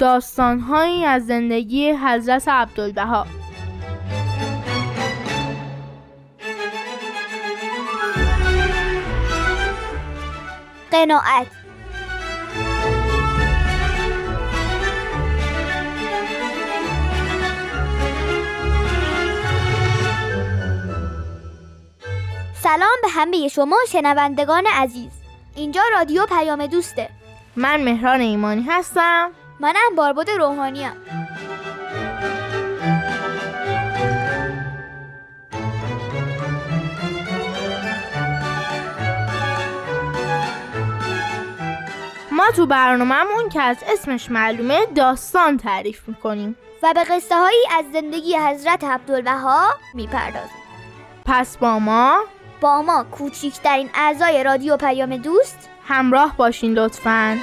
داستانهایی از زندگی حضرت عبدالبها. قناعت. سلام به همه شما شنوندگان عزیز. اینجا رادیو پیام دوسته. من مهران ایمانی هستم. منم باربود روحانیم ما تو برنامهمون که از اسمش معلومه داستان تعریف می‌کنیم. و به قصه هایی از زندگی حضرت عبدالبها می‌پردازیم. پس با ما؟ با ما کوچیکترین اعضای رادیو پیام دوست. همراه باشین لطفاً.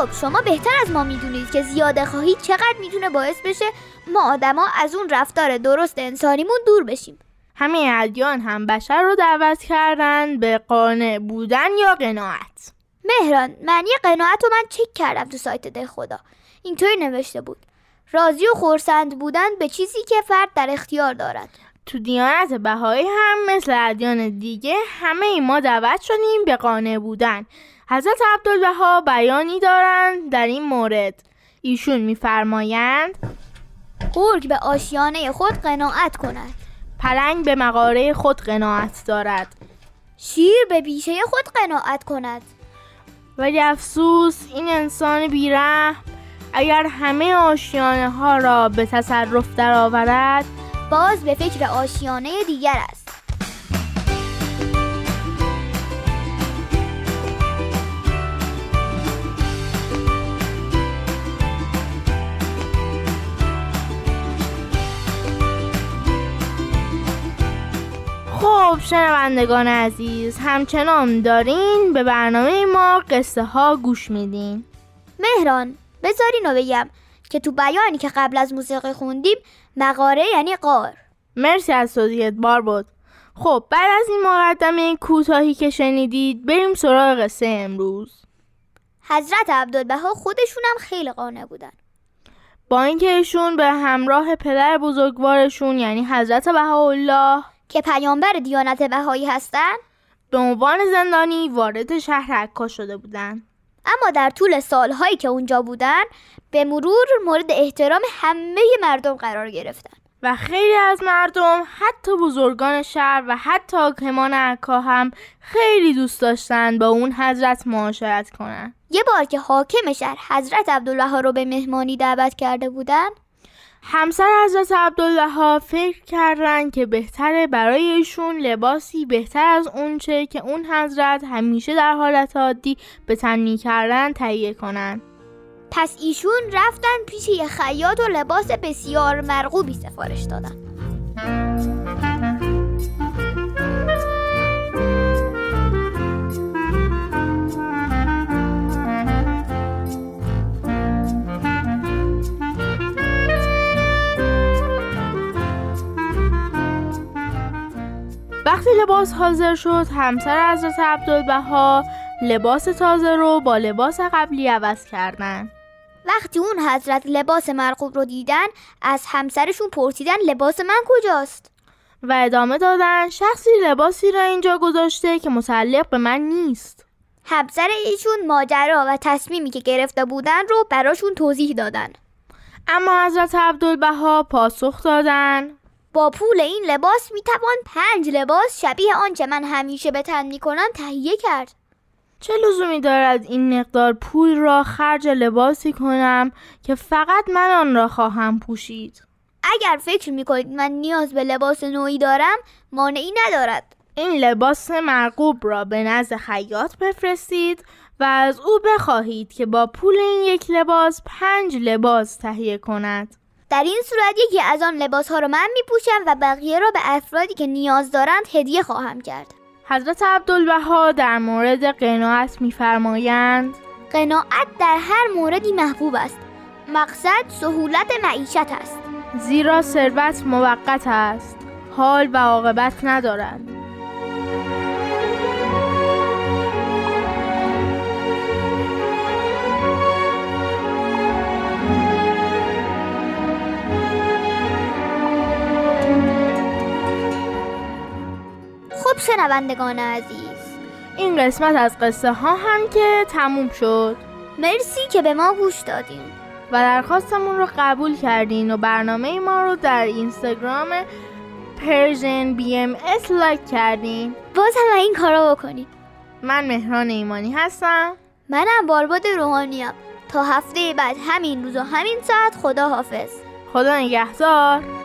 خب شما بهتر از ما می‌دونید که زیاده خواهی چقدر می‌تونه باعث بشه ما آدما از اون رفتار درست انسانیمون دور بشیم. همه ادیان هم بشر رو دعوت کردن به قانع بودن یا قناعت؟ مهران معنی قناعت رو من چک کردم تو سایت ده خدا. اینطوری نوشته بود. راضی و خورسند بودن به چیزی که فرد در اختیار دارد. تو دیانت بهایی هم مثل ادیان دیگه همه ای ما دعوت شدیم به قانع بودن. حضرت عبدالبها بیانی دارند در این مورد. ایشون میفرمایند گرگ به آشیانه خود قناعت کند. پلنگ به مقاره خود قناعت دارد. شیر به بیشه خود قناعت کند. ولی افسوس این انسان بیره اگر همه آشیانه ها را به تصرف درآورد باز به فکر آشیانه دیگر است. خب شنوندگان عزیز همچنان دارین به برنامه ما قصه ها گوش میدین. مهران بذارین بگم که تو بیانی که قبل از موسیقی خوندیم مقاره یعنی قار. مرسی از توضیحت بار بود خب بعد از این مقدمه کوتاهی که شنیدید بریم سراغ قصه امروز. حضرت عبدالبها خودشون هم خیلی قانع بودن. با اینکه ایشون به همراه پدر بزرگوارشون یعنی حضرت بهاءالله که پیامبر دیانت بهایی هستند به عنوان زندانی وارد شهر عکا شده بودند اما در طول سالهایی که اونجا بودن به مرور مورد احترام همه مردم قرار گرفتن. و خیلی از مردم حتی بزرگان شهر و حتی حاکمان عکا هم خیلی دوست داشتن با اون حضرت معاشرت کنن. یه بار که حاکم شهر حضرت عبدالله رو به مهمانی دعوت کرده بودن همسر حضرت عبدالله فکر کردن که بهتره برای ایشون لباسی بهتر از اونچه که اون حضرت همیشه در حالت عادی به تن کردن تهیه کنن. پس ایشون رفتن پیش یه خیاط و لباس بسیار مرغوبی سفارش دادن. لباس حاضر شد همسر حضرت عبدالبها لباس تازه رو با لباس قبلی عوض کردن وقتی اون حضرت لباس مرغوب رو دیدن از همسرشون پرسیدن لباس من کجاست؟ و ادامه دادن شخصی لباسی را اینجا گذاشته که متعلق به من نیست. همسر ایشون ماجرا و تصمیمی که گرفته بودن رو براشون توضیح دادن. اما حضرت عبدالبها پاسخ دادن. با پول این لباس می‌توان پنج لباس شبیه آنچه من همیشه به تن می‌کنم تهیه کرد. چه لزومی دارد این مقدار پول را خرج لباسی کنم که فقط من آن را خواهم پوشید؟ اگر فکر می‌کنید من نیاز به لباس نوعی دارم مانعی ندارد. این لباس مرغوب را به نزد خیاط بفرستید و از او بخواهید که با پول این یک لباس پنج لباس تهیه کند. در این صورت یکی از آن لباس ها را من میپوشم و بقیه را به افرادی که نیاز دارند هدیه خواهم کرد. حضرت عبدالبها در مورد قناعت میفرمایند. قناعت در هر موردی محبوب است. مقصد سهولت معیشت است. زیرا ثروت موقت است. حال و عاقبت ندارد شنوندگان عزیز. این قسمت از قصه ها هم که تموم شد. مرسی که به ما گوش دادین. و درخواستمون رو قبول کردین و برنامه ما رو در اینستاگرام Persian BMS لایک کردین. باز هم این کارا بکنین. من مهران ایمانی هستم. منم بارباد روحانیم تا هفته بعد همین روز و همین ساعت خدا حافظ خدا نگهدار.